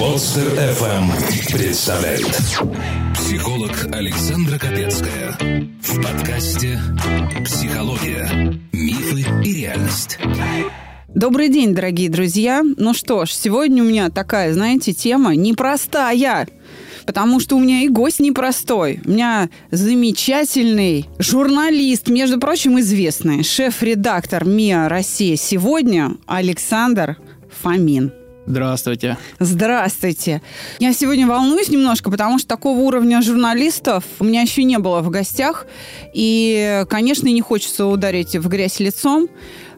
Подстер FM представляет Психолог Александра Капецкая В подкасте «Психология. Мифы и реальность» Добрый день, дорогие друзья. Ну что ж, сегодня у меня такая, знаете, тема непростая потому что у меня и гость непростой. У меня замечательный журналист, между прочим, известный, шеф-редактор МИА «Россия сегодня» Александр Фомин. Здравствуйте. Здравствуйте. Я сегодня волнуюсь немножко, потому что такого уровня журналистов у меня еще не было в гостях. И, конечно, не хочется ударить в грязь лицом.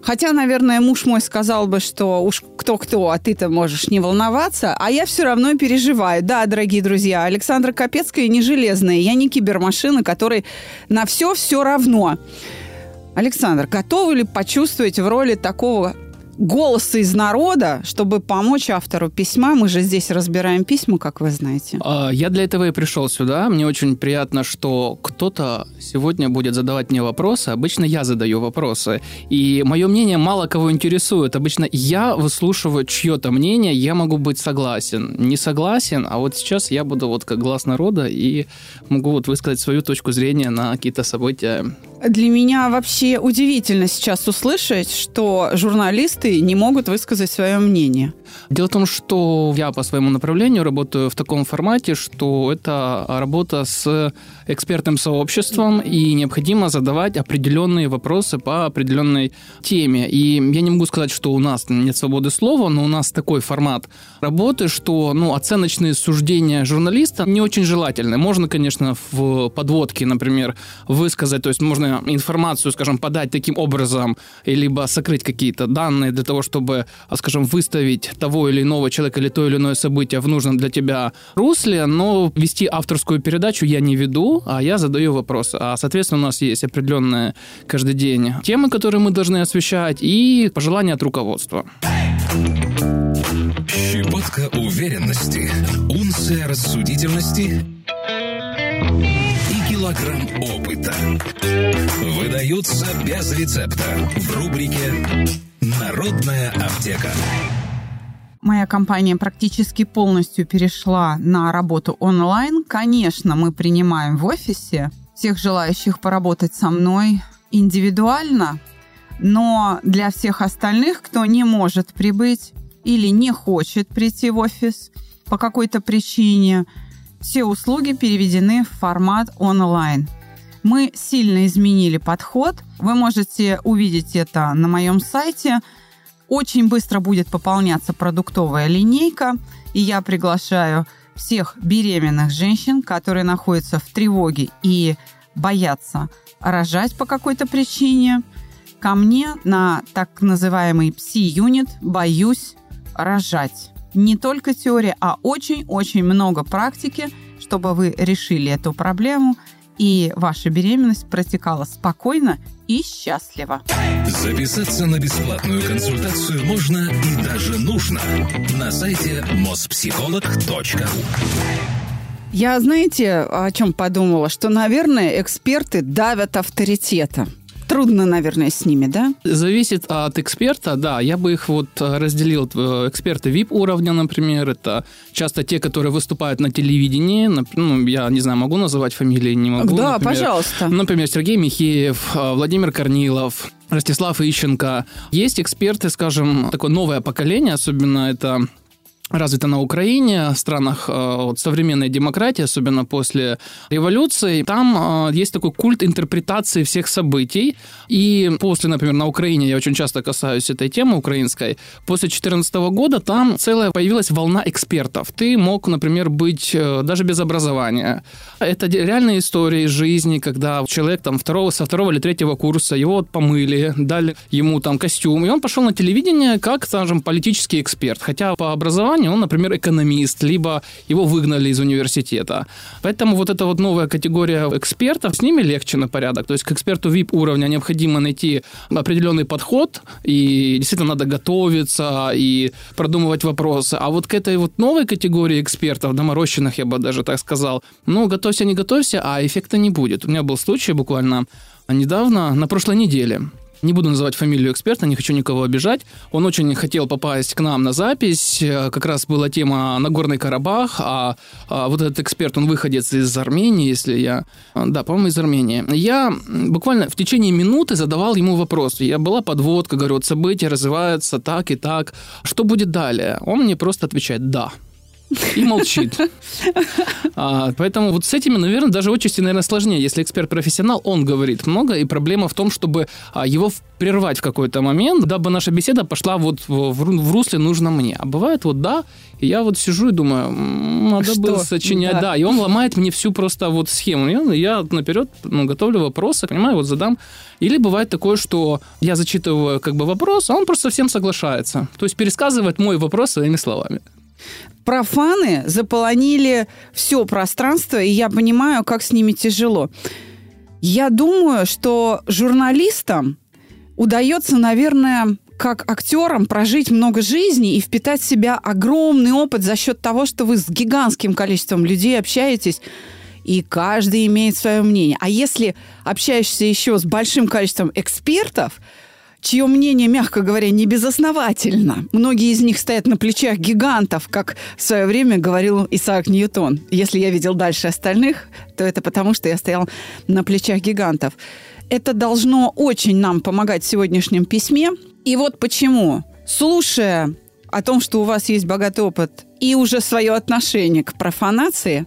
Хотя, наверное, муж мой сказал бы, что уж кто-кто, а ты-то можешь не волноваться, а я все равно переживаю. Да, дорогие друзья, Александра Капецкая не железная, я не кибермашина, которой на все все равно. Александр, готовы ли почувствовать в роли такого голоса из народа, чтобы помочь автору письма. Мы же здесь разбираем письма, как вы знаете. А, я для этого и пришел сюда. Мне очень приятно, что кто-то сегодня будет задавать мне вопросы. Обычно я задаю вопросы. И мое мнение мало кого интересует. Обычно я выслушиваю чье-то мнение, я могу быть согласен. Не согласен, а вот сейчас я буду вот как глаз народа и могу вот высказать свою точку зрения на какие-то события для меня вообще удивительно сейчас услышать, что журналисты не могут высказать свое мнение. Дело в том, что я по своему направлению работаю в таком формате, что это работа с экспертным сообществом, и необходимо задавать определенные вопросы по определенной теме. И я не могу сказать, что у нас нет свободы слова, но у нас такой формат работы, что ну, оценочные суждения журналиста не очень желательны. Можно, конечно, в подводке, например, высказать, то есть можно информацию, скажем, подать таким образом, либо сокрыть какие-то данные для того, чтобы, скажем, выставить того или иного человека или то или иное событие в нужном для тебя русле, но вести авторскую передачу я не веду, а я задаю вопросы. А, соответственно, у нас есть определенные каждый день темы, которые мы должны освещать, и пожелания от руководства. Щепотка уверенности, унция рассудительности и килограмм опыта выдаются без рецепта в рубрике «Народная аптека». Моя компания практически полностью перешла на работу онлайн. Конечно, мы принимаем в офисе всех желающих поработать со мной индивидуально, но для всех остальных, кто не может прибыть или не хочет прийти в офис по какой-то причине, все услуги переведены в формат онлайн. Мы сильно изменили подход. Вы можете увидеть это на моем сайте – очень быстро будет пополняться продуктовая линейка, и я приглашаю всех беременных женщин, которые находятся в тревоге и боятся рожать по какой-то причине, ко мне на так называемый пси-юнит «Боюсь рожать». Не только теория, а очень-очень много практики, чтобы вы решили эту проблему и ваша беременность протекала спокойно и счастливо. Записаться на бесплатную консультацию можно и даже нужно на сайте mospsycholog.ru я, знаете, о чем подумала? Что, наверное, эксперты давят авторитетом трудно, наверное, с ними, да? Зависит от эксперта, да. Я бы их вот э, разделил. Э, эксперты VIP уровня, например, это часто те, которые выступают на телевидении. Ну, я не знаю, могу называть фамилии, не могу. Да, например, пожалуйста. Например, Сергей Михеев, э, Владимир Корнилов, Ростислав Ищенко. Есть эксперты, скажем, такое новое поколение, особенно это развита на Украине, в странах э, вот, современной демократии, особенно после революции, там э, есть такой культ интерпретации всех событий. И после, например, на Украине, я очень часто касаюсь этой темы украинской, после 2014 года там целая появилась волна экспертов. Ты мог, например, быть э, даже без образования. Это реальные истории жизни, когда человек там второго, со второго или третьего курса, его вот помыли, дали ему там костюм, и он пошел на телевидение как, скажем, политический эксперт. Хотя по образованию образования, он, например, экономист, либо его выгнали из университета. Поэтому вот эта вот новая категория экспертов, с ними легче на порядок. То есть к эксперту VIP уровня необходимо найти определенный подход, и действительно надо готовиться и продумывать вопросы. А вот к этой вот новой категории экспертов, доморощенных, я бы даже так сказал, ну, готовься, не готовься, а эффекта не будет. У меня был случай буквально недавно, на прошлой неделе. Не буду называть фамилию эксперта, не хочу никого обижать. Он очень хотел попасть к нам на запись. Э, как раз была тема Нагорный Карабах, а, а вот этот эксперт, он выходец из Армении, если я... Э, да, по-моему, из Армении. Я буквально в течение минуты задавал ему вопрос. Я была подводка, говорю, вот события развиваются так и так. Что будет далее? Он мне просто отвечает «да» и молчит. А, поэтому вот с этими, наверное, даже отчасти, наверное, сложнее. Если эксперт профессионал, он говорит много, и проблема в том, чтобы а, его прервать в какой-то момент, дабы наша беседа пошла вот в, в русле нужно мне. А бывает вот да, и я вот сижу и думаю, надо Что? было сочинять, да. да, и он ломает мне всю просто вот схему. Я, я наперед ну, готовлю вопросы, понимаю, вот задам. Или бывает такое, что я зачитываю как бы вопрос, а он просто совсем соглашается. То есть пересказывает мой вопрос своими словами профаны заполонили все пространство, и я понимаю, как с ними тяжело. Я думаю, что журналистам удается, наверное, как актерам прожить много жизней и впитать в себя огромный опыт за счет того, что вы с гигантским количеством людей общаетесь, и каждый имеет свое мнение. А если общаешься еще с большим количеством экспертов, чье мнение, мягко говоря, не безосновательно. Многие из них стоят на плечах гигантов, как в свое время говорил Исаак Ньютон. Если я видел дальше остальных, то это потому, что я стоял на плечах гигантов. Это должно очень нам помогать в сегодняшнем письме. И вот почему. Слушая о том, что у вас есть богатый опыт и уже свое отношение к профанации,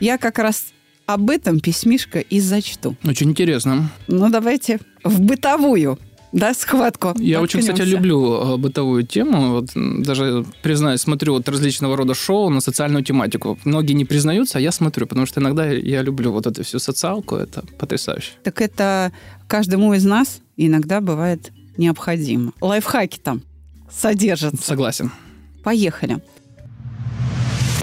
я как раз об этом письмишко и зачту. Очень интересно. Ну, давайте в бытовую да, схватку. Я очень, кстати, люблю э, бытовую тему. Вот, даже, признаюсь, смотрю вот различного рода шоу на социальную тематику. Многие не признаются, а я смотрю, потому что иногда я люблю вот эту всю социалку. Это потрясающе. Так это каждому из нас иногда бывает необходимо. Лайфхаки там содержат. Согласен. Поехали.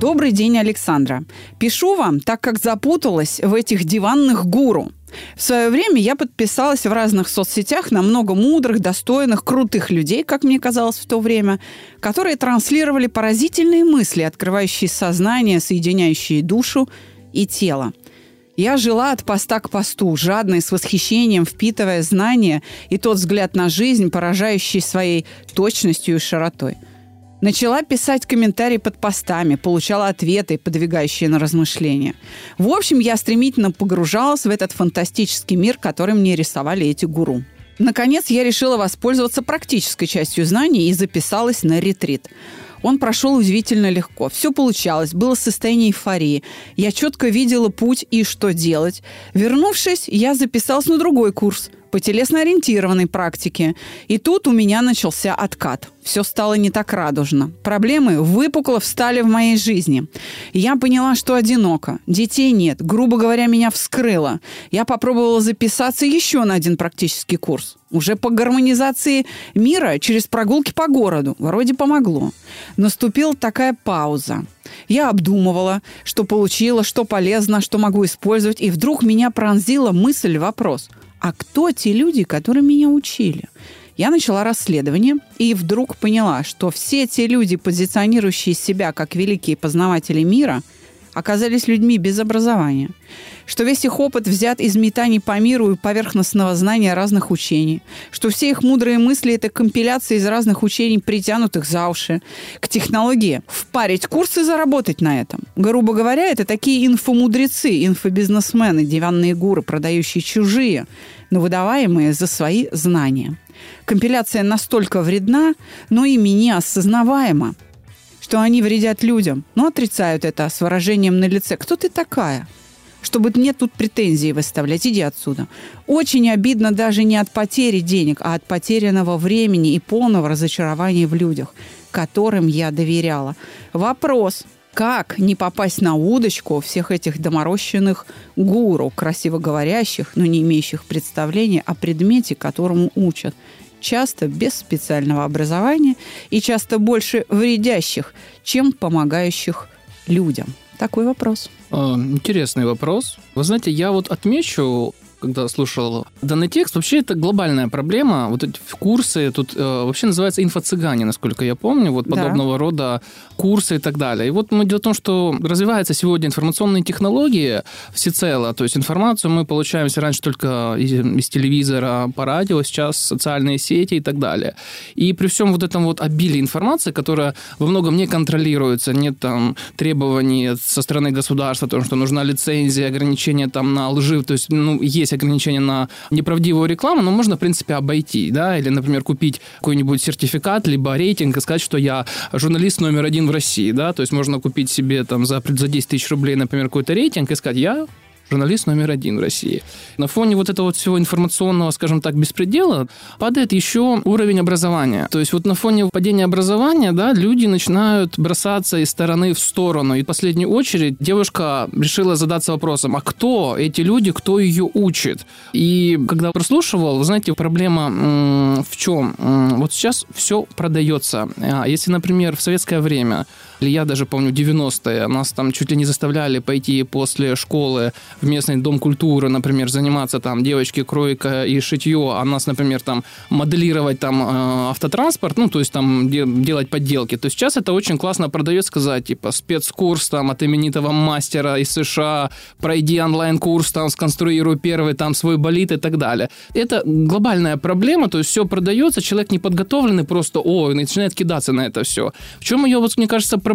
Добрый день, Александра. Пишу вам, так как запуталась в этих диванных гуру. В свое время я подписалась в разных соцсетях на много мудрых, достойных, крутых людей, как мне казалось в то время, которые транслировали поразительные мысли, открывающие сознание, соединяющие душу и тело. Я жила от поста к посту, жадной, с восхищением, впитывая знания и тот взгляд на жизнь, поражающий своей точностью и широтой – Начала писать комментарии под постами, получала ответы, подвигающие на размышления. В общем, я стремительно погружалась в этот фантастический мир, который мне рисовали эти гуру. Наконец, я решила воспользоваться практической частью знаний и записалась на ретрит. Он прошел удивительно легко. Все получалось, было состояние эйфории. Я четко видела путь и что делать. Вернувшись, я записалась на другой курс – по телесно-ориентированной практике. И тут у меня начался откат. Все стало не так радужно. Проблемы выпукло встали в моей жизни. Я поняла, что одиноко. Детей нет. Грубо говоря, меня вскрыло. Я попробовала записаться еще на один практический курс. Уже по гармонизации мира через прогулки по городу. Вроде помогло. Наступила такая пауза. Я обдумывала, что получила, что полезно, что могу использовать, и вдруг меня пронзила мысль, вопрос – а кто те люди, которые меня учили? Я начала расследование и вдруг поняла, что все те люди, позиционирующие себя как великие познаватели мира, оказались людьми без образования – что весь их опыт взят из метаний по миру и поверхностного знания разных учений, что все их мудрые мысли – это компиляция из разных учений, притянутых за уши, к технологии впарить курсы заработать на этом. Грубо говоря, это такие инфомудрецы, инфобизнесмены, диванные гуры, продающие чужие, но выдаваемые за свои знания. Компиляция настолько вредна, но ими не осознаваема, что они вредят людям, но отрицают это с выражением на лице «Кто ты такая?» чтобы мне тут претензии выставлять. Иди отсюда. Очень обидно даже не от потери денег, а от потерянного времени и полного разочарования в людях, которым я доверяла. Вопрос. Как не попасть на удочку всех этих доморощенных гуру, красиво говорящих, но не имеющих представления о предмете, которому учат? Часто без специального образования и часто больше вредящих, чем помогающих людям? Такой вопрос. А, интересный вопрос. Вы знаете, я вот отмечу когда слушал данный текст. Вообще это глобальная проблема. Вот эти курсы тут э, вообще называется инфо-цыгане, насколько я помню. Вот подобного да. рода курсы и так далее. И вот мы дело в том, что развиваются сегодня информационные технологии всецело. То есть информацию мы получаем раньше только из, из телевизора, по радио, сейчас социальные сети и так далее. И при всем вот этом вот обилии информации, которая во многом не контролируется, нет там требований со стороны государства, о том, что нужна лицензия, ограничения там на лжи, то есть ну, есть ограничения на неправдивую рекламу, но можно, в принципе, обойти, да, или, например, купить какой-нибудь сертификат, либо рейтинг и сказать, что я журналист номер один в России, да, то есть можно купить себе там за, за 10 тысяч рублей, например, какой-то рейтинг и сказать, я журналист номер один в России. На фоне вот этого всего информационного, скажем так, беспредела падает еще уровень образования. То есть вот на фоне падения образования, да, люди начинают бросаться из стороны в сторону. И в последнюю очередь девушка решила задаться вопросом, а кто эти люди, кто ее учит? И когда прослушивал, вы знаете, проблема в чем? Вот сейчас все продается. А если, например, в советское время я даже помню 90-е, нас там чуть ли не заставляли пойти после школы в местный дом культуры, например, заниматься там девочки кройка и шитье, а нас, например, там моделировать там э, автотранспорт, ну, то есть там де- делать подделки. То есть сейчас это очень классно продает сказать, типа, спецкурс там от именитого мастера из США, пройди онлайн-курс, там, сконструируй первый там свой болит и так далее. Это глобальная проблема, то есть все продается, человек неподготовленный просто, о, начинает кидаться на это все. В чем ее, вот, мне кажется, проблема?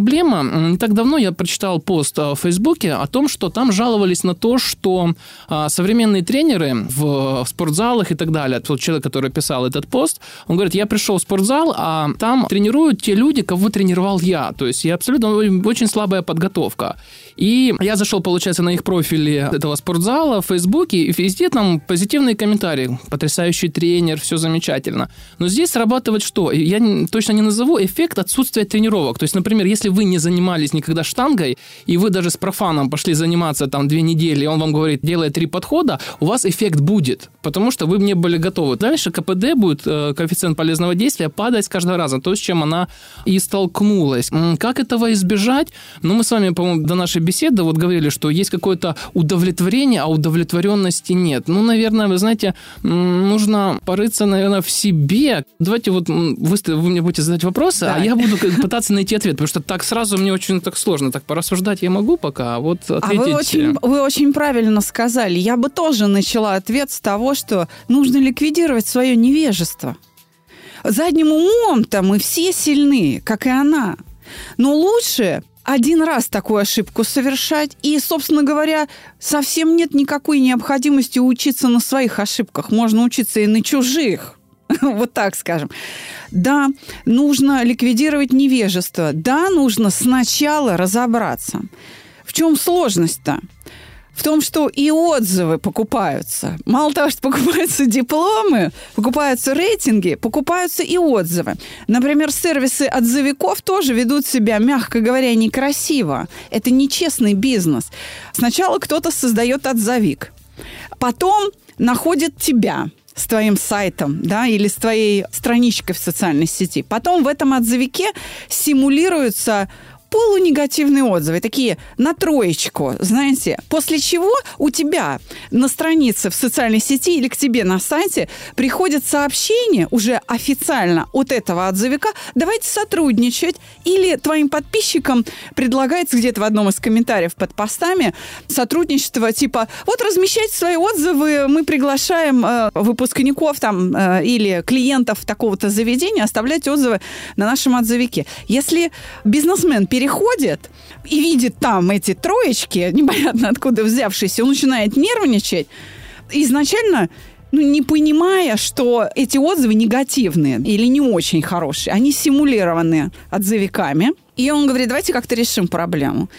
Не так давно я прочитал пост в Фейсбуке о том, что там жаловались на то, что а, современные тренеры в спортзалах и так далее, тот человек, который писал этот пост, он говорит, я пришел в спортзал, а там тренируют те люди, кого тренировал я. То есть я абсолютно очень слабая подготовка. И я зашел, получается, на их профили этого спортзала в Фейсбуке, и везде там позитивные комментарии. Потрясающий тренер, все замечательно. Но здесь срабатывает что? Я точно не назову эффект отсутствия тренировок. То есть, например, если вы не занимались никогда штангой, и вы даже с профаном пошли заниматься там две недели, и он вам говорит, делай три подхода, у вас эффект будет, потому что вы не были готовы. Дальше КПД будет, э, коэффициент полезного действия, падать с каждого раза, то, с чем она и столкнулась. Как этого избежать? Ну, мы с вами, по-моему, до нашей беседы вот говорили, что есть какое-то удовлетворение, а удовлетворенности нет. Ну, наверное, вы знаете, нужно порыться, наверное, в себе. Давайте вот вы, вы мне будете задать вопросы, да. а я буду пытаться найти ответ, потому что так сразу мне очень так сложно. Так порассуждать я могу пока, а вот ответить... А вы очень, вы очень правильно сказали. Я бы тоже начала ответ с того, что нужно ликвидировать свое невежество. Задним умом-то мы все сильны, как и она. Но лучше один раз такую ошибку совершать, и, собственно говоря, совсем нет никакой необходимости учиться на своих ошибках. Можно учиться и на чужих. Вот так скажем. Да, нужно ликвидировать невежество. Да, нужно сначала разобраться. В чем сложность-то? В том, что и отзывы покупаются. Мало того, что покупаются дипломы, покупаются рейтинги, покупаются и отзывы. Например, сервисы отзывиков тоже ведут себя, мягко говоря, некрасиво. Это нечестный бизнес. Сначала кто-то создает отзывик, потом находит тебя, с твоим сайтом, да, или с твоей страничкой в социальной сети. Потом в этом отзывике симулируются полунегативные отзывы, такие на троечку, знаете. После чего у тебя на странице в социальной сети или к тебе на сайте приходит сообщение уже официально от этого отзывика, давайте сотрудничать. Или твоим подписчикам предлагается где-то в одном из комментариев под постами сотрудничество, типа, вот размещайте свои отзывы, мы приглашаем э, выпускников там э, или клиентов такого-то заведения оставлять отзывы на нашем отзывике. Если бизнесмен переходит и видит там эти троечки, непонятно откуда взявшиеся, он начинает нервничать. Изначально ну, не понимая, что эти отзывы негативные или не очень хорошие, они симулированы отзывиками. И он говорит, давайте как-то решим проблему.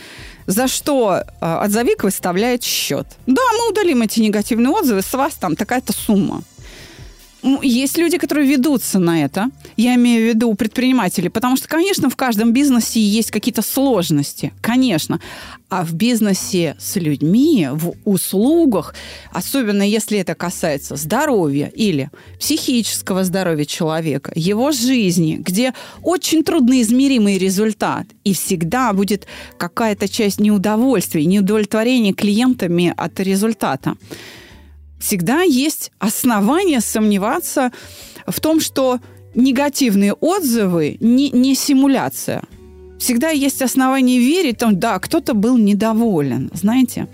За что э, отзывик выставляет счет. Да, мы удалим эти негативные отзывы, с вас там такая-то сумма. Есть люди, которые ведутся на это. Я имею в виду предприниматели. Потому что, конечно, в каждом бизнесе есть какие-то сложности. Конечно. А в бизнесе с людьми, в услугах, особенно если это касается здоровья или психического здоровья человека, его жизни, где очень трудноизмеримый результат, и всегда будет какая-то часть неудовольствия, неудовлетворения клиентами от результата всегда есть основания сомневаться в том, что негативные отзывы не, не симуляция. Всегда есть основания верить, там, да, кто-то был недоволен, знаете.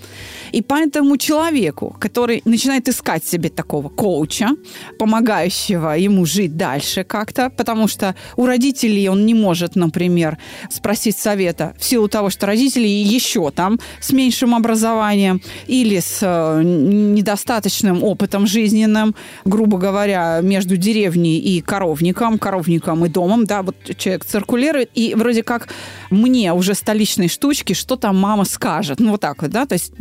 И поэтому человеку, который начинает искать себе такого коуча, помогающего ему жить дальше как-то, потому что у родителей он не может, например, спросить совета в силу того, что родители еще там с меньшим образованием или с э, недостаточным опытом жизненным, грубо говоря, между деревней и коровником, коровником и домом, да, вот человек циркулирует, и вроде как мне уже столичной штучки, что там мама скажет, ну вот так вот, да, то есть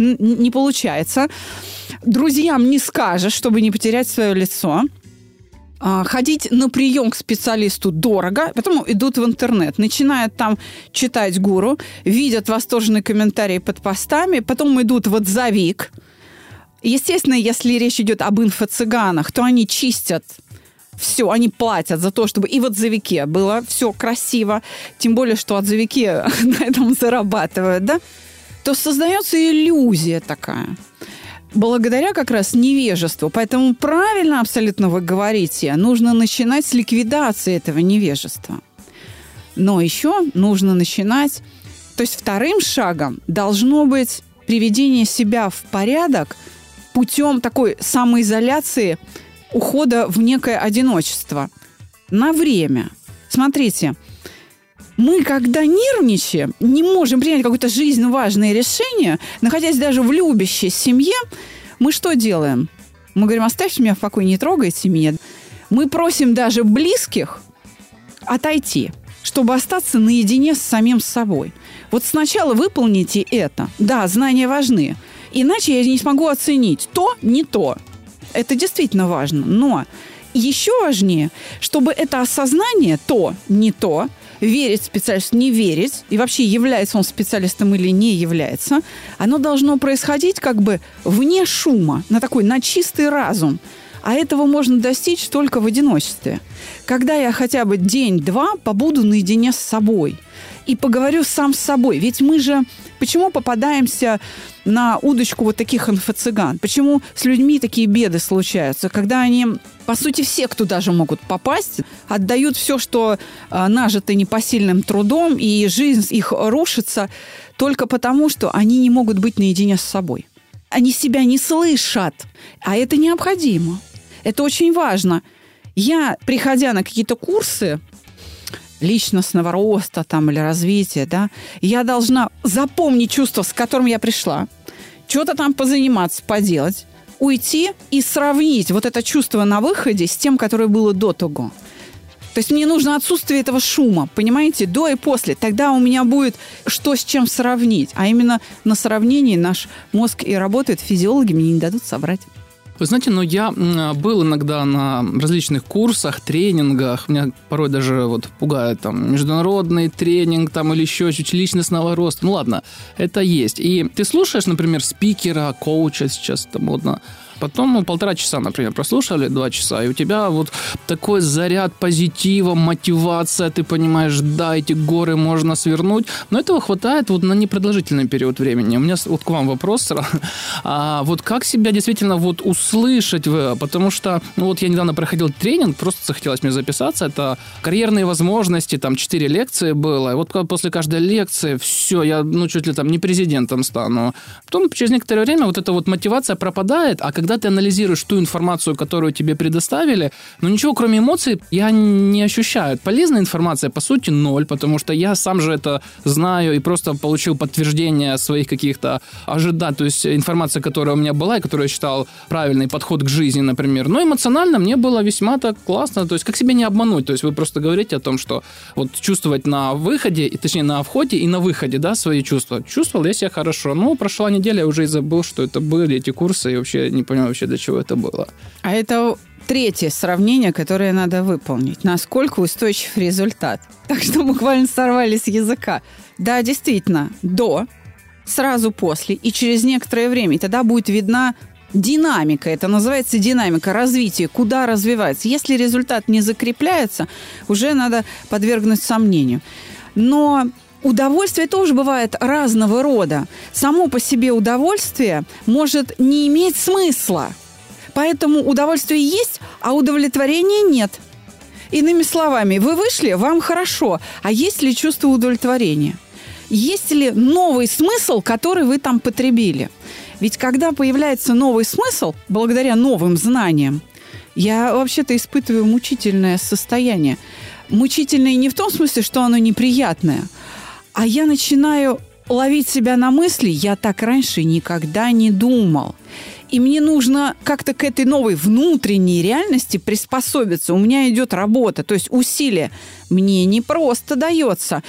не получается. Друзьям не скажешь, чтобы не потерять свое лицо. А, ходить на прием к специалисту дорого, потом идут в интернет, начинают там читать гуру, видят восторженные комментарии под постами, потом идут в отзовик. Естественно, если речь идет об инфо-цыганах, то они чистят все, они платят за то, чтобы и в отзывике было все красиво, тем более, что отзывики на этом зарабатывают, да? То создается иллюзия такая благодаря как раз невежеству. Поэтому правильно абсолютно вы говорите, нужно начинать с ликвидации этого невежества. Но еще нужно начинать, то есть вторым шагом должно быть приведение себя в порядок путем такой самоизоляции, ухода в некое одиночество на время. Смотрите, мы, когда нервничаем, не можем принять какое-то жизненно важное решение, находясь даже в любящей семье, мы что делаем? Мы говорим, оставьте меня в покое, не трогайте меня. Мы просим даже близких отойти, чтобы остаться наедине с самим собой. Вот сначала выполните это. Да, знания важны. Иначе я не смогу оценить то, не то. Это действительно важно. Но еще важнее, чтобы это осознание, то, не то, верить специалисту, не верить, и вообще является он специалистом или не является, оно должно происходить как бы вне шума, на такой, на чистый разум. А этого можно достичь только в одиночестве. Когда я хотя бы день-два побуду наедине с собой и поговорю сам с собой. Ведь мы же почему попадаемся на удочку вот таких инфо-цыган? Почему с людьми такие беды случаются? Когда они, по сути, все, кто даже могут попасть, отдают все, что э, нажито непосильным трудом, и жизнь их рушится только потому, что они не могут быть наедине с собой. Они себя не слышат, а это необходимо. Это очень важно. Я, приходя на какие-то курсы, личностного роста там, или развития, да, я должна запомнить чувство, с которым я пришла, что-то там позаниматься, поделать, уйти и сравнить вот это чувство на выходе с тем, которое было до того. То есть мне нужно отсутствие этого шума, понимаете, до и после. Тогда у меня будет что с чем сравнить. А именно на сравнении наш мозг и работает, физиологи мне не дадут собрать. Вы знаете, но я был иногда на различных курсах, тренингах. Меня порой даже вот пугает там международный тренинг там или еще чуть личностного роста. Ну ладно, это есть. И ты слушаешь, например, спикера, коуча сейчас это модно, Потом ну, полтора часа, например, прослушали, два часа, и у тебя вот такой заряд позитива, мотивация, ты понимаешь, да, эти горы можно свернуть, но этого хватает вот на непродолжительный период времени. У меня вот к вам вопрос, а вот как себя действительно вот услышать, потому что, ну вот я недавно проходил тренинг, просто захотелось мне записаться, это карьерные возможности, там четыре лекции было, и вот после каждой лекции все, я, ну, чуть ли там не президентом стану. Потом через некоторое время вот эта вот мотивация пропадает, а когда когда ты анализируешь ту информацию, которую тебе предоставили, ну ничего кроме эмоций я не ощущаю. Полезная информация, по сути, ноль, потому что я сам же это знаю и просто получил подтверждение своих каких-то ожиданий, то есть информация, которая у меня была и которую я считал правильный подход к жизни, например. Но эмоционально мне было весьма так классно, то есть как себя не обмануть, то есть вы просто говорите о том, что вот чувствовать на выходе, и, точнее на входе и на выходе, да, свои чувства. Чувствовал я себя хорошо, но прошла неделя, я уже и забыл, что это были эти курсы, и вообще не понял вообще, для чего это было. А это третье сравнение, которое надо выполнить. Насколько устойчив результат. Так что буквально сорвали с языка. Да, действительно, до, сразу после и через некоторое время. И тогда будет видна динамика. Это называется динамика развития. Куда развивается. Если результат не закрепляется, уже надо подвергнуть сомнению. Но удовольствие тоже бывает разного рода. Само по себе удовольствие может не иметь смысла. Поэтому удовольствие есть, а удовлетворения нет. Иными словами, вы вышли, вам хорошо, а есть ли чувство удовлетворения? Есть ли новый смысл, который вы там потребили? Ведь когда появляется новый смысл, благодаря новым знаниям, я вообще-то испытываю мучительное состояние. Мучительное не в том смысле, что оно неприятное, а я начинаю ловить себя на мысли, я так раньше никогда не думал. И мне нужно как-то к этой новой внутренней реальности приспособиться. У меня идет работа, то есть усилие. Мне не просто дается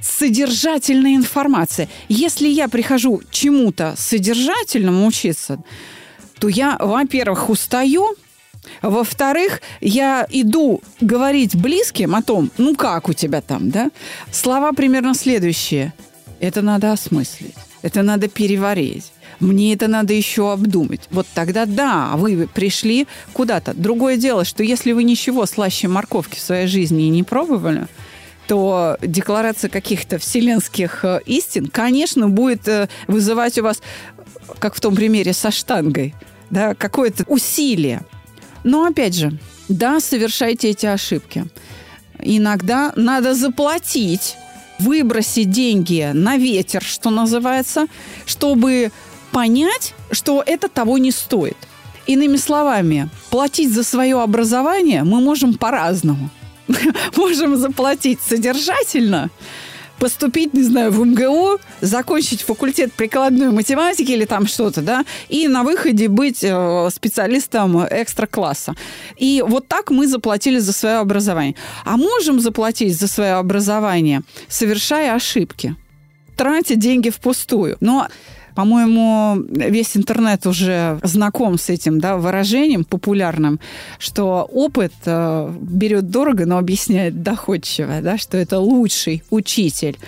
содержательная информация. Если я прихожу чему-то содержательному учиться, то я, во-первых, устаю, во-вторых, я иду говорить близким о том, ну как у тебя там, да? Слова примерно следующие. Это надо осмыслить, это надо переварить. Мне это надо еще обдумать. Вот тогда да, вы пришли куда-то. Другое дело, что если вы ничего слаще морковки в своей жизни не пробовали, то декларация каких-то вселенских э, истин, конечно, будет э, вызывать у вас, как в том примере со штангой, да, какое-то усилие. Но опять же, да, совершайте эти ошибки. Иногда надо заплатить, выбросить деньги на ветер, что называется, чтобы понять, что это того не стоит. Иными словами, платить за свое образование мы можем по-разному – можем заплатить содержательно, поступить, не знаю, в МГУ, закончить факультет прикладной математики или там что-то, да, и на выходе быть э, специалистом экстра-класса. И вот так мы заплатили за свое образование. А можем заплатить за свое образование, совершая ошибки, тратя деньги впустую. Но по-моему, весь интернет уже знаком с этим да, выражением популярным, что опыт э, берет дорого, но объясняет доходчиво, да, что это лучший учитель.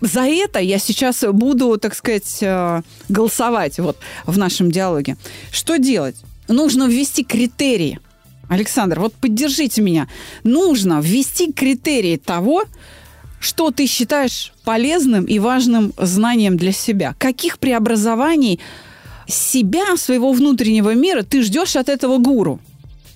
За это я сейчас буду, так сказать, э, голосовать вот в нашем диалоге. Что делать? Нужно ввести критерии. Александр, вот поддержите меня. Нужно ввести критерии того, что ты считаешь полезным и важным знанием для себя? Каких преобразований себя, своего внутреннего мира ты ждешь от этого гуру?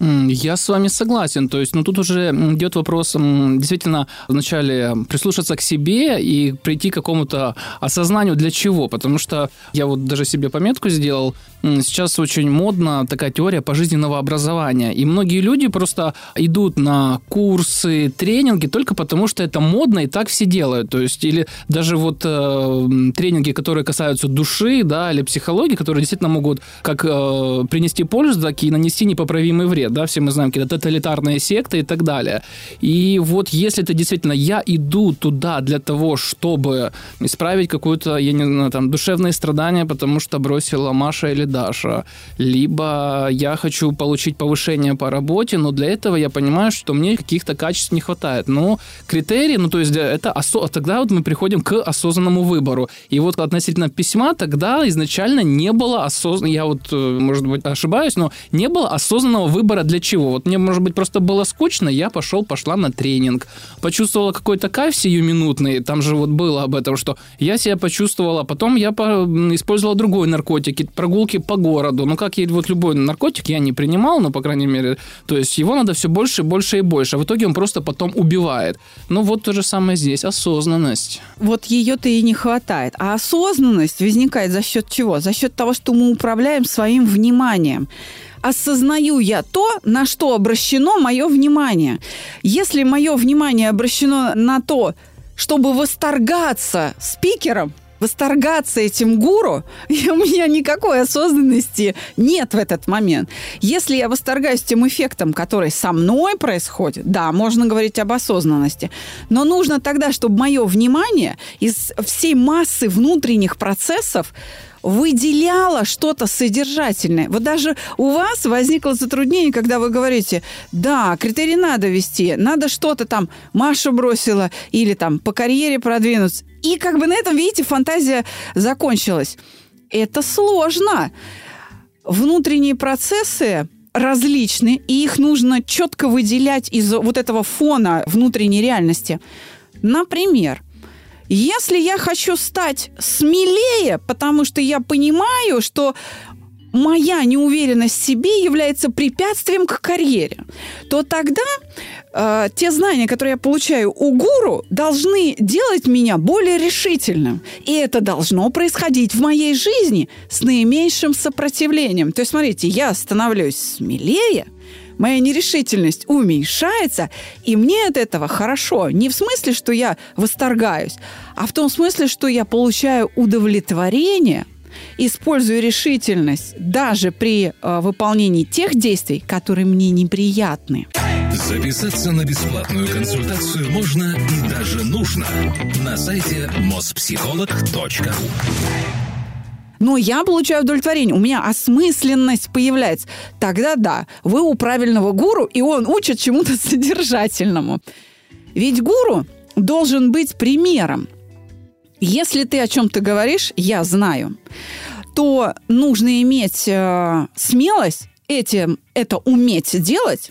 Я с вами согласен. То есть, ну, тут уже идет вопрос действительно вначале прислушаться к себе и прийти к какому-то осознанию для чего. Потому что я вот даже себе пометку сделал. Сейчас очень модна такая теория пожизненного образования. И многие люди просто идут на курсы, тренинги только потому, что это модно и так все делают. То есть, или даже вот э, тренинги, которые касаются души, да, или психологии, которые действительно могут как э, принести пользу, так и нанести непоправимый вред да, все мы знаем какие-то тоталитарные секты и так далее. И вот если это действительно я иду туда для того, чтобы исправить какое-то, я не знаю, там, душевное страдание, потому что бросила Маша или Даша, либо я хочу получить повышение по работе, но для этого я понимаю, что мне каких-то качеств не хватает. Но критерии, ну, то есть это осо... тогда вот мы приходим к осознанному выбору. И вот относительно письма тогда изначально не было осознанного, я вот, э, может быть, ошибаюсь, но не было осознанного выбора для чего? Вот мне, может быть, просто было скучно, я пошел, пошла на тренинг, почувствовала какой-то кайф сиюминутный, там же вот было об этом, что я себя почувствовала, потом я по... использовала другой наркотик, прогулки по городу, ну, как и вот любой наркотик я не принимал, но, по крайней мере, то есть его надо все больше, больше и больше, а в итоге он просто потом убивает. Ну, вот то же самое здесь, осознанность. Вот ее-то и не хватает. А осознанность возникает за счет чего? За счет того, что мы управляем своим вниманием осознаю я то, на что обращено мое внимание. Если мое внимание обращено на то, чтобы восторгаться спикером, восторгаться этим гуру, и у меня никакой осознанности нет в этот момент. Если я восторгаюсь тем эффектом, который со мной происходит, да, можно говорить об осознанности, но нужно тогда, чтобы мое внимание из всей массы внутренних процессов выделяла что-то содержательное. Вот даже у вас возникло затруднение, когда вы говорите, да, критерий надо вести, надо что-то там, Маша бросила, или там по карьере продвинуться. И как бы на этом, видите, фантазия закончилась. Это сложно. Внутренние процессы различны, и их нужно четко выделять из вот этого фона внутренней реальности. Например, если я хочу стать смелее, потому что я понимаю, что моя неуверенность в себе является препятствием к карьере, то тогда э, те знания, которые я получаю у гуру, должны делать меня более решительным. И это должно происходить в моей жизни с наименьшим сопротивлением. То есть, смотрите, я становлюсь смелее – моя нерешительность уменьшается, и мне от этого хорошо. Не в смысле, что я восторгаюсь, а в том смысле, что я получаю удовлетворение, используя решительность даже при э, выполнении тех действий, которые мне неприятны. Записаться на бесплатную консультацию можно и даже нужно на сайте mospsycholog.ru но я получаю удовлетворение, у меня осмысленность появляется. Тогда да, вы у правильного гуру, и он учит чему-то содержательному. Ведь гуру должен быть примером. Если ты о чем-то говоришь, я знаю, то нужно иметь э, смелость этим, это уметь делать.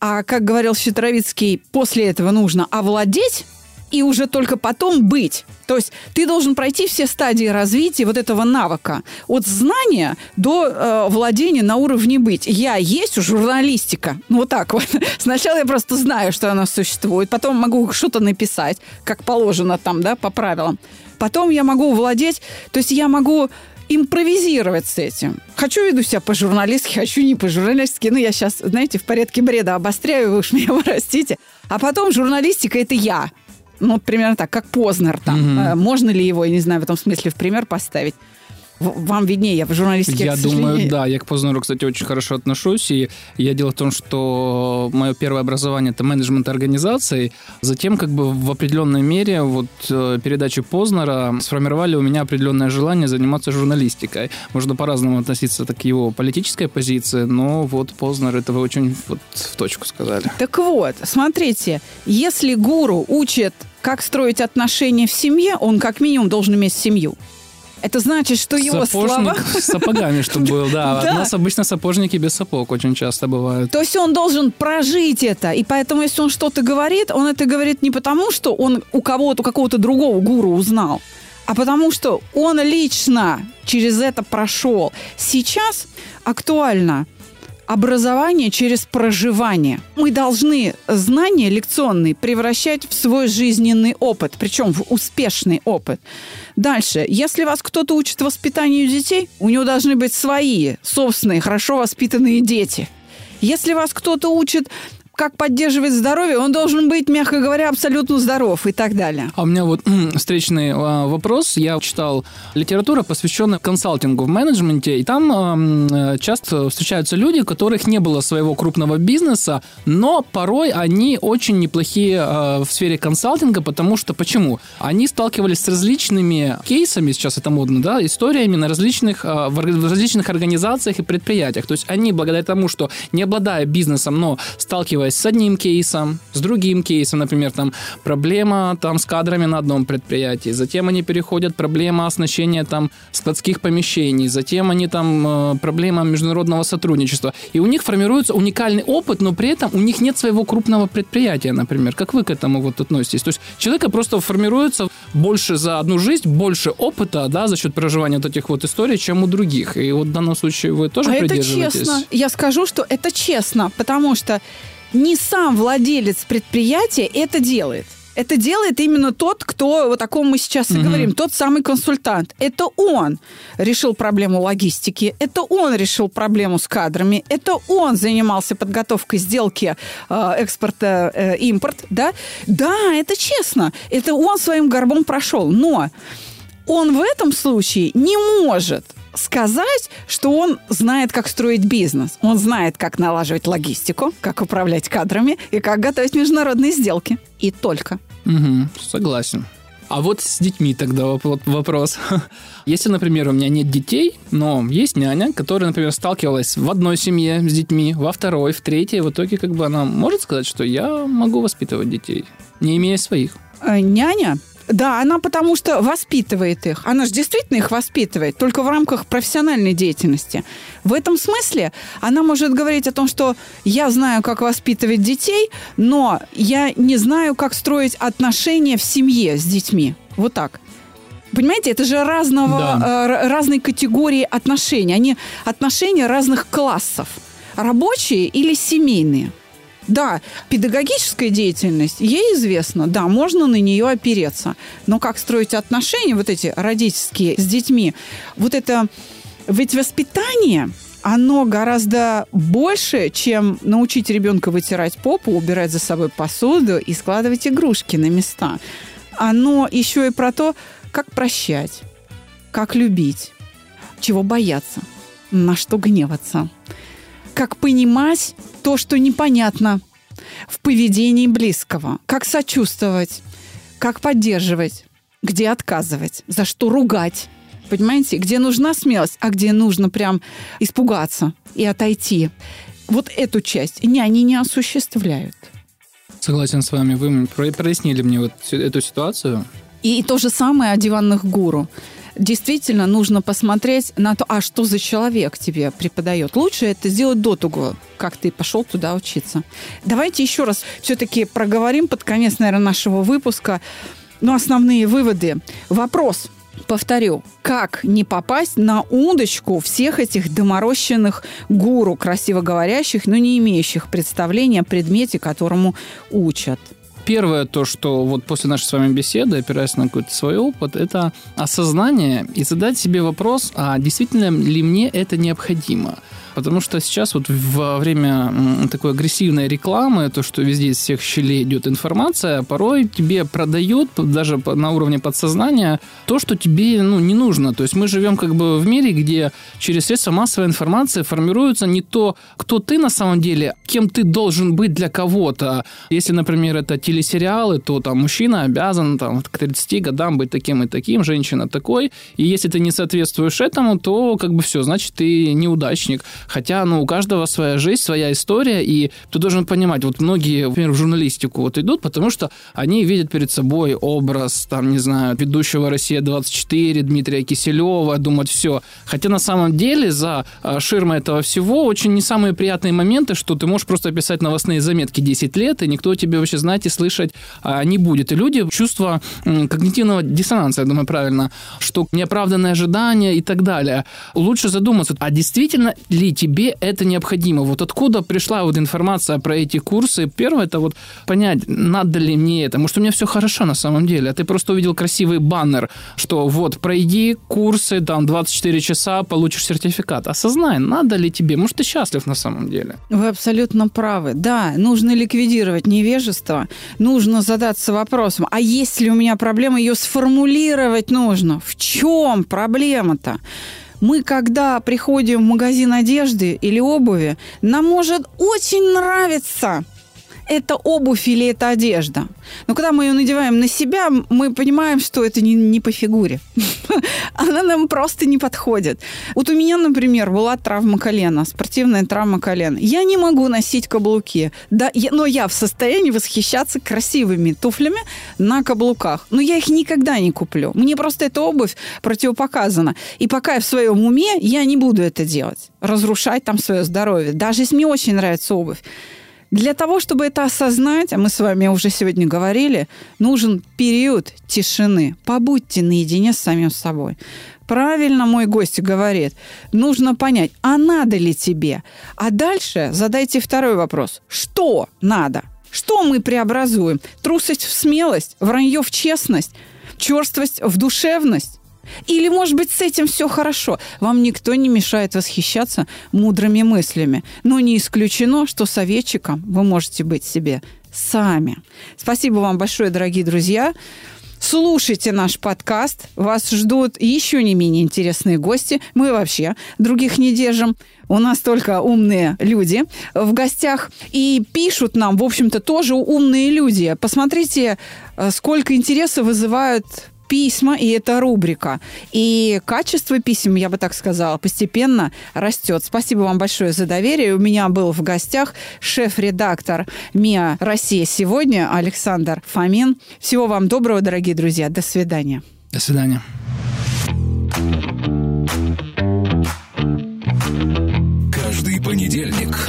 А, как говорил Щитровицкий, после этого нужно овладеть и уже только потом быть. То есть ты должен пройти все стадии развития вот этого навыка. От знания до э, владения на уровне быть. Я есть журналистика. Ну, вот так вот. Сначала я просто знаю, что она существует. Потом могу что-то написать, как положено там, да, по правилам. Потом я могу владеть... То есть я могу импровизировать с этим. Хочу веду себя по-журналистски, хочу не по-журналистски. Ну, я сейчас, знаете, в порядке бреда обостряю, вы уж меня простите. А потом журналистика – это я ну, примерно так, как Познер там. Угу. Можно ли его, я не знаю, в этом смысле в пример поставить? Вам виднее, я в журналистике, Я думаю, да, я к Познеру, кстати, очень хорошо отношусь, и я дело в том, что мое первое образование – это менеджмент организации, затем как бы в определенной мере вот э, передачи Познера сформировали у меня определенное желание заниматься журналистикой. Можно по-разному относиться к его политической позиции, но вот Познер, это вы очень вот в точку сказали. Так вот, смотрите, если гуру учит как строить отношения в семье, он как минимум должен иметь семью. Это значит, что его Сапожник слова... с сапогами, что был, да. У нас обычно сапожники без сапог очень часто бывают. То есть он должен прожить это. И поэтому, если он что-то говорит, он это говорит не потому, что он у кого-то, у какого-то другого гуру узнал, а потому что он лично через это прошел. Сейчас актуально образование через проживание. Мы должны знания лекционные превращать в свой жизненный опыт, причем в успешный опыт. Дальше. Если вас кто-то учит воспитанию детей, у него должны быть свои, собственные, хорошо воспитанные дети. Если вас кто-то учит как поддерживать здоровье, он должен быть, мягко говоря, абсолютно здоров и так далее. А у меня вот встречный а, вопрос. Я читал литературу, посвященную консалтингу в менеджменте, и там э, часто встречаются люди, у которых не было своего крупного бизнеса, но порой они очень неплохие э, в сфере консалтинга, потому что почему? Они сталкивались с различными кейсами, сейчас это модно, да, историями на различных, э, в различных организациях и предприятиях. То есть они, благодаря тому, что не обладая бизнесом, но сталкиваясь сталкиваясь с одним кейсом, с другим кейсом, например, там проблема там с кадрами на одном предприятии, затем они переходят проблема оснащения там складских помещений, затем они там э, проблема международного сотрудничества, и у них формируется уникальный опыт, но при этом у них нет своего крупного предприятия, например. Как вы к этому вот относитесь? То есть человека просто формируется больше за одну жизнь, больше опыта, да, за счет проживания вот этих вот историй, чем у других. И вот в данном случае вы тоже а придерживаетесь? это честно. Я скажу, что это честно, потому что не сам владелец предприятия это делает. Это делает именно тот, кто, вот о ком мы сейчас и mm говорим, тот самый консультант. Это он решил проблему логистики, это он решил проблему с кадрами, это он занимался подготовкой сделки э, экспорта-импорт, э, да? Да, это честно, это он своим горбом прошел, но он в этом случае не может сказать, что он знает, как строить бизнес. Он знает, как налаживать логистику, как управлять кадрами и как готовить международные сделки. И только. Угу, согласен. А вот с детьми тогда вопрос. Если, например, у меня нет детей, но есть няня, которая, например, сталкивалась в одной семье с детьми, во второй, в третьей, в итоге как бы она может сказать, что я могу воспитывать детей, не имея своих? Э, няня да, она потому что воспитывает их. Она же действительно их воспитывает, только в рамках профессиональной деятельности. В этом смысле она может говорить о том, что я знаю, как воспитывать детей, но я не знаю, как строить отношения в семье с детьми. Вот так. Понимаете, это же разного, да. э, разной категории отношений. Они отношения разных классов. Рабочие или семейные. Да, педагогическая деятельность, ей известно, да, можно на нее опереться. Но как строить отношения, вот эти родительские с детьми, вот это ведь воспитание, оно гораздо больше, чем научить ребенка вытирать попу, убирать за собой посуду и складывать игрушки на места. Оно еще и про то, как прощать, как любить, чего бояться, на что гневаться – как понимать то, что непонятно в поведении близкого, как сочувствовать, как поддерживать, где отказывать, за что ругать. Понимаете, где нужна смелость, а где нужно прям испугаться и отойти. Вот эту часть няни не осуществляют. Согласен с вами. Вы прояснили мне вот эту ситуацию. И то же самое о диванных гуру действительно нужно посмотреть на то, а что за человек тебе преподает. Лучше это сделать до того, как ты пошел туда учиться. Давайте еще раз все-таки проговорим под конец, наверное, нашего выпуска, ну, основные выводы. Вопрос, повторю, как не попасть на удочку всех этих доморощенных гуру, красиво говорящих, но не имеющих представления о предмете, которому учат? Первое, то, что вот после нашей с вами беседы, опираясь на какой-то свой опыт, это осознание и задать себе вопрос, а действительно ли мне это необходимо? Потому что сейчас вот во время такой агрессивной рекламы, то, что везде из всех щелей идет информация, порой тебе продают даже на уровне подсознания то, что тебе ну, не нужно. То есть мы живем как бы в мире, где через средства массовой информации формируется не то, кто ты на самом деле, кем ты должен быть для кого-то. Если, например, это телесериалы, то там мужчина обязан там, к 30 годам быть таким и таким, женщина такой. И если ты не соответствуешь этому, то как бы все, значит, ты неудачник. Хотя, ну, у каждого своя жизнь, своя история, и ты должен понимать, вот многие, например, в журналистику вот идут, потому что они видят перед собой образ, там, не знаю, ведущего «Россия-24», Дмитрия Киселева, думают, все. Хотя на самом деле за а, ширмой этого всего очень не самые приятные моменты, что ты можешь просто писать новостные заметки 10 лет, и никто тебе вообще знать и слышать а, не будет. И люди чувство когнитивного диссонанса, я думаю, правильно, что неоправданные ожидания и так далее. Лучше задуматься, а действительно ли тебе это необходимо. Вот откуда пришла вот информация про эти курсы? Первое, это вот понять, надо ли мне это. Может, у меня все хорошо на самом деле, а ты просто увидел красивый баннер, что вот, пройди курсы, там, 24 часа, получишь сертификат. Осознай, надо ли тебе. Может, ты счастлив на самом деле. Вы абсолютно правы. Да, нужно ликвидировать невежество, нужно задаться вопросом, а есть ли у меня проблема, ее сформулировать нужно. В чем проблема-то? Мы, когда приходим в магазин одежды или обуви, нам может очень нравиться это обувь или это одежда. Но когда мы ее надеваем на себя, мы понимаем, что это не, не по фигуре. Она нам просто не подходит. Вот у меня, например, была травма колена, спортивная травма колена. Я не могу носить каблуки, да, я, но я в состоянии восхищаться красивыми туфлями на каблуках. Но я их никогда не куплю. Мне просто эта обувь противопоказана. И пока я в своем уме, я не буду это делать. Разрушать там свое здоровье. Даже если мне очень нравится обувь. Для того, чтобы это осознать, а мы с вами уже сегодня говорили, нужен период тишины. Побудьте наедине с самим собой. Правильно мой гость говорит. Нужно понять, а надо ли тебе? А дальше задайте второй вопрос. Что надо? Что мы преобразуем? Трусость в смелость? Вранье в честность? Черствость в душевность? Или, может быть, с этим все хорошо. Вам никто не мешает восхищаться мудрыми мыслями. Но не исключено, что советчиком вы можете быть себе сами. Спасибо вам большое, дорогие друзья. Слушайте наш подкаст. Вас ждут еще не менее интересные гости. Мы вообще других не держим. У нас только умные люди в гостях. И пишут нам, в общем-то, тоже умные люди. Посмотрите, э, сколько интереса вызывают письма, и это рубрика. И качество писем, я бы так сказала, постепенно растет. Спасибо вам большое за доверие. У меня был в гостях шеф-редактор МИА «Россия сегодня» Александр Фомин. Всего вам доброго, дорогие друзья. До свидания. До свидания. Каждый понедельник